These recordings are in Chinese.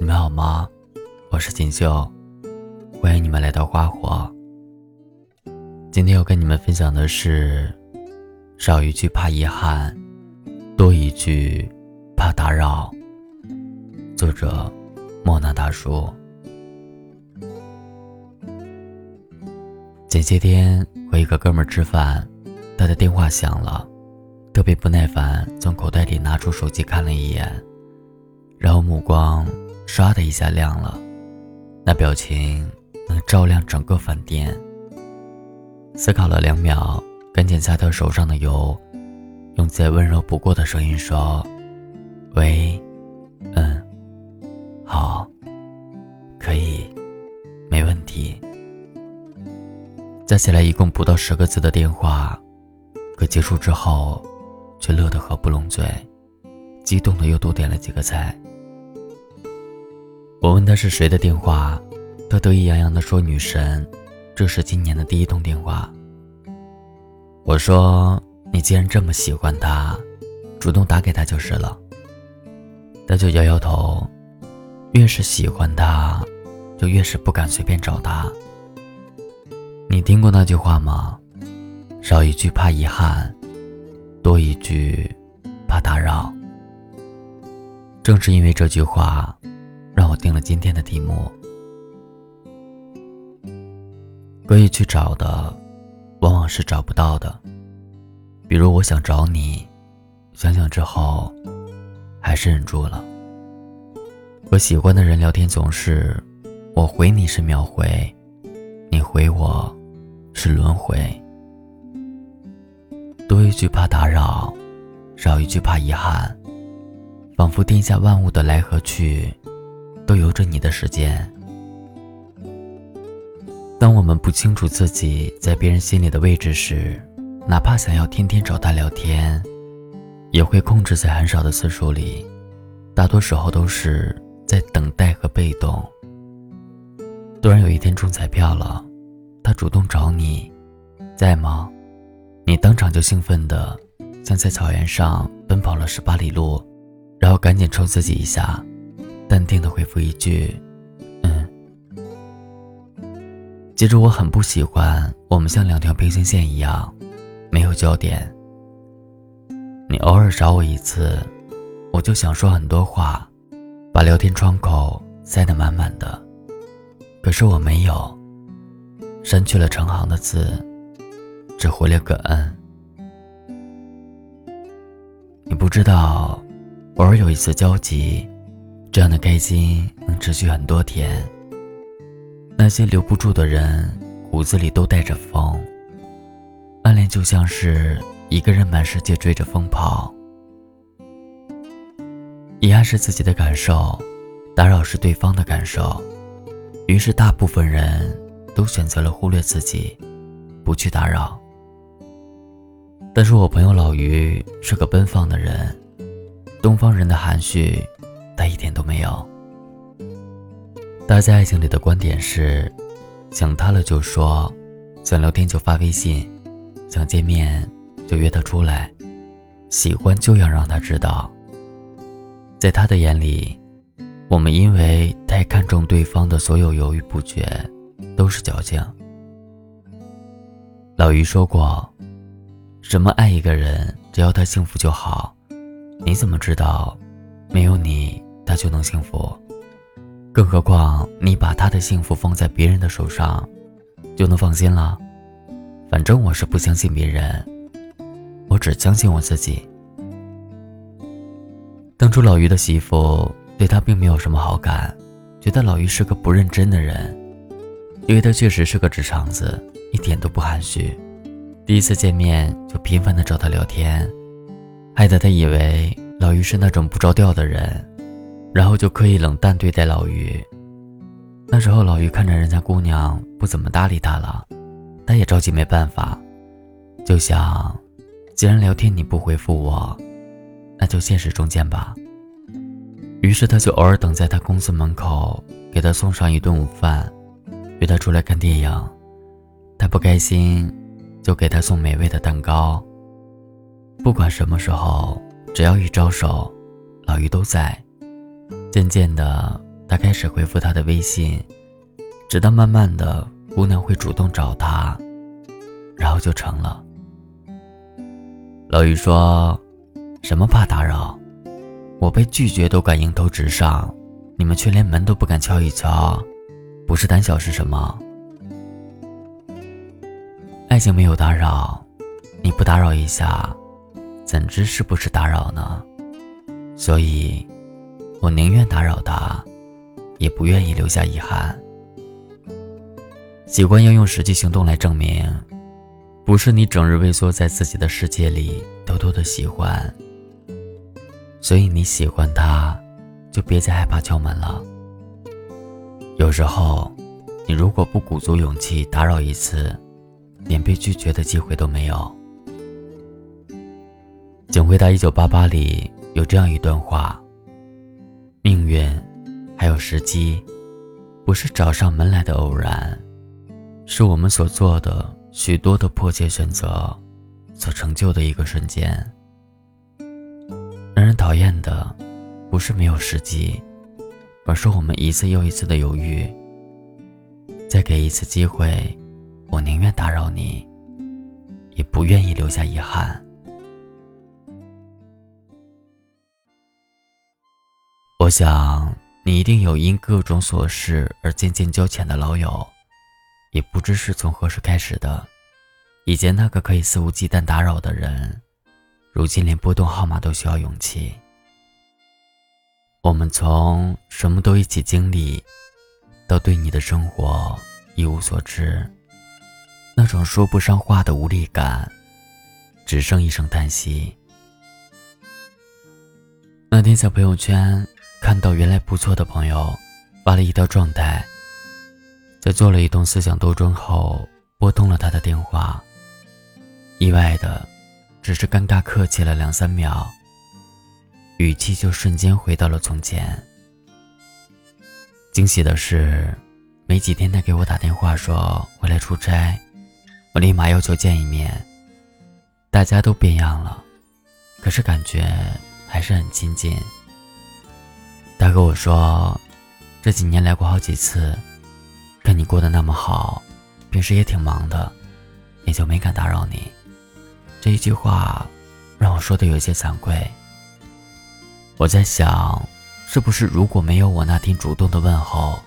你们好吗？我是锦绣，欢迎你们来到花火。今天要跟你们分享的是：少一句怕遗憾，多一句怕打扰。作者：莫那大叔。前些天和一个哥们吃饭，他的电话响了，特别不耐烦，从口袋里拿出手机看了一眼。然后目光唰的一下亮了，那表情能照亮整个饭店。思考了两秒，赶紧擦掉手上的油，用再温柔不过的声音说：“喂，嗯，好，可以，没问题。”加起来一共不到十个字的电话，可结束之后，却乐得合不拢嘴，激动的又多点了几个菜。我问他是谁的电话，他得意洋洋地说：“女神，这是今年的第一通电话。”我说：“你既然这么喜欢他，主动打给他就是了。”他就摇摇头，越是喜欢他，就越是不敢随便找他。你听过那句话吗？少一句怕遗憾，多一句怕打扰。正是因为这句话。定了今天的题目。可以去找的，往往是找不到的。比如我想找你，想想之后，还是忍住了。和喜欢的人聊天总是，我回你是秒回，你回我，是轮回。多一句怕打扰，少一句怕遗憾，仿佛天下万物的来和去。都由着你的时间。当我们不清楚自己在别人心里的位置时，哪怕想要天天找他聊天，也会控制在很少的次数里，大多时候都是在等待和被动。突然有一天中彩票了，他主动找你，在吗？你当场就兴奋的像在草原上奔跑了十八里路，然后赶紧抽自己一下。淡定的回复一句：“嗯。”其实我很不喜欢我们像两条平行线一样，没有焦点。你偶尔找我一次，我就想说很多话，把聊天窗口塞得满满的。可是我没有，删去了成行的字，只回了个“嗯”。你不知道，偶尔有一次交集。这样的开心能持续很多天。那些留不住的人，骨子里都带着风。暗恋就像是一个人满世界追着风跑。遗憾是自己的感受，打扰是对方的感受。于是大部分人都选择了忽略自己，不去打扰。但是我朋友老于是个奔放的人，东方人的含蓄。他一点都没有。他在爱情里的观点是：想他了就说，想聊天就发微信，想见面就约他出来，喜欢就要让他知道。在他的眼里，我们因为太看重对方的所有犹豫不决，都是矫情。老于说过：“什么爱一个人，只要他幸福就好。”你怎么知道，没有你？他就能幸福，更何况你把他的幸福放在别人的手上，就能放心了。反正我是不相信别人，我只相信我自己。当初老于的媳妇对他并没有什么好感，觉得老于是个不认真的人，因为他确实是个直肠子，一点都不含蓄。第一次见面就频繁的找他聊天，害得他以为老于是那种不着调的人。然后就刻意冷淡对待老于。那时候老于看着人家姑娘不怎么搭理他了，他也着急没办法，就想，既然聊天你不回复我，那就现实中见吧。于是他就偶尔等在他公司门口，给他送上一顿午饭，约他出来看电影。他不开心，就给他送美味的蛋糕。不管什么时候，只要一招手，老于都在。渐渐的，他开始回复他的微信，直到慢慢的姑娘会主动找他，然后就成了。老于说：“什么怕打扰？我被拒绝都敢迎头直上，你们却连门都不敢敲一敲，不是胆小是什么？爱情没有打扰，你不打扰一下，怎知是不是打扰呢？所以。”我宁愿打扰他，也不愿意留下遗憾。习惯要用实际行动来证明，不是你整日畏缩在自己的世界里偷偷的喜欢。所以你喜欢他，就别再害怕敲门了。有时候，你如果不鼓足勇气打扰一次，连被拒绝的机会都没有。《请回答一九八八》里有这样一段话。命运，还有时机，不是找上门来的偶然，是我们所做的许多的迫切选择所成就的一个瞬间。让人讨厌的，不是没有时机，而是我们一次又一次的犹豫。再给一次机会，我宁愿打扰你，也不愿意留下遗憾。我想，你一定有因各种琐事而渐渐交浅的老友，也不知是从何时开始的。以前那个可以肆无忌惮打扰的人，如今连拨动号码都需要勇气。我们从什么都一起经历，到对你的生活一无所知，那种说不上话的无力感，只剩一声叹息。那天在朋友圈。看到原来不错的朋友发了一条状态，在做了一通思想斗争后，拨通了他的电话。意外的，只是尴尬客气了两三秒，语气就瞬间回到了从前。惊喜的是，没几天他给我打电话说回来出差，我立马要求见一面。大家都变样了，可是感觉还是很亲近。他跟我说，这几年来过好几次，看你过得那么好，平时也挺忙的，也就没敢打扰你。这一句话让我说的有些惭愧。我在想，是不是如果没有我那天主动的问候，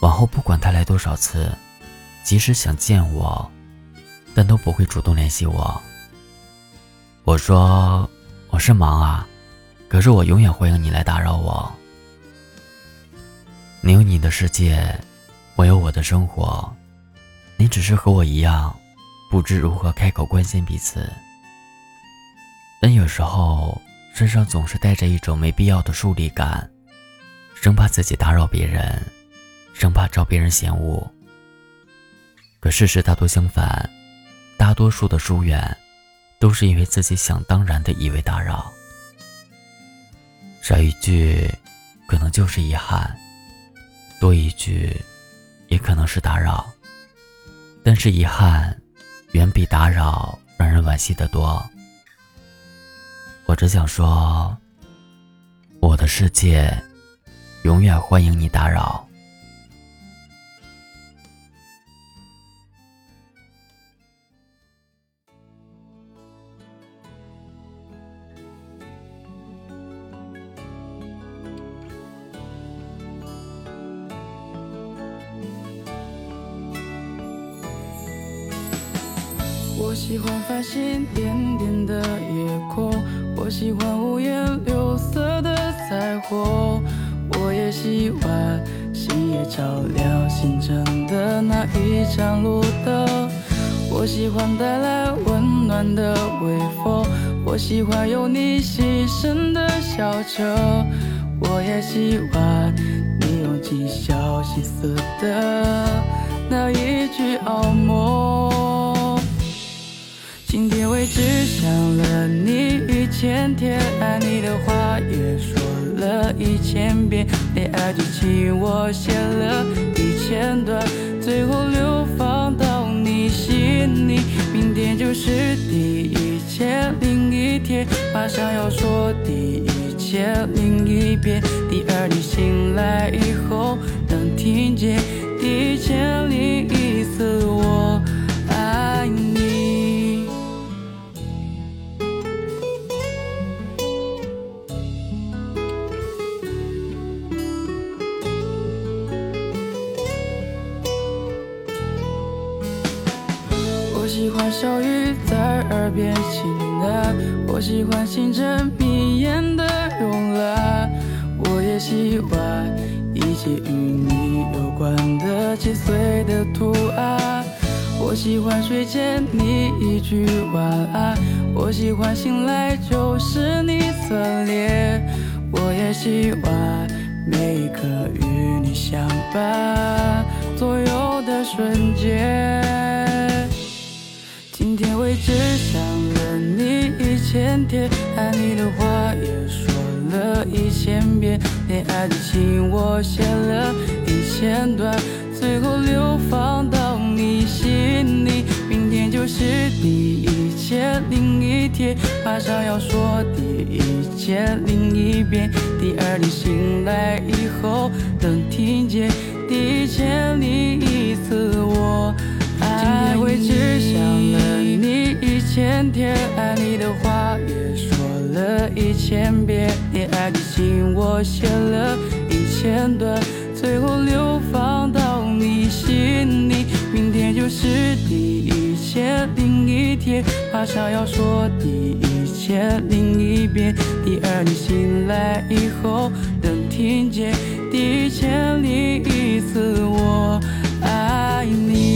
往后不管他来多少次，即使想见我，但都不会主动联系我。我说我是忙啊，可是我永远欢迎你来打扰我。你有你的世界，我有我的生活。你只是和我一样，不知如何开口关心彼此。但有时候身上总是带着一种没必要的疏离感，生怕自己打扰别人，生怕招别人嫌恶。可事实大多相反，大多数的疏远，都是因为自己想当然的以为打扰。少一句，可能就是遗憾。多一句，也可能是打扰。但是遗憾，远比打扰让人惋惜的多。我只想说，我的世界，永远欢迎你打扰。我喜欢繁星点点的夜空，我喜欢五颜六色的彩虹，我也喜欢星夜照亮星辰的那一盏路灯。我喜欢带来温暖的微风，我喜欢有你细声的小车，我也喜欢你用尽小心思的那一句好梦。今天为止想了你一千天，爱你的话也说了一千遍，恋爱剧情我写了一千段，最后流放到你心里。明天就是第一千零一天，马上要说第一千。零一遍。第二天醒来以后，能听见在耳边轻喃，我喜欢星辰迷眼的慵懒，我也喜欢一切与你有关的切碎的图案。我喜欢睡前你一句晚安，我喜欢醒来就是你侧脸，我也喜欢每一刻与你相伴左右的瞬间。天天，爱你的话也说了一千遍，恋爱的情我写了一千段，最后流放到你心里。明天就是第一千零一天，马上要说第一千零一遍。第二天醒来以后，能听见第一千零一次我爱你。今天为止想了你千天，爱你的话也说了一千遍，恋爱的情我写了一千段，最后流放到你心里。明天就是第一千零一天，马上要说第一千零一遍。第二天醒来以后，能听见第一千零一次我爱你。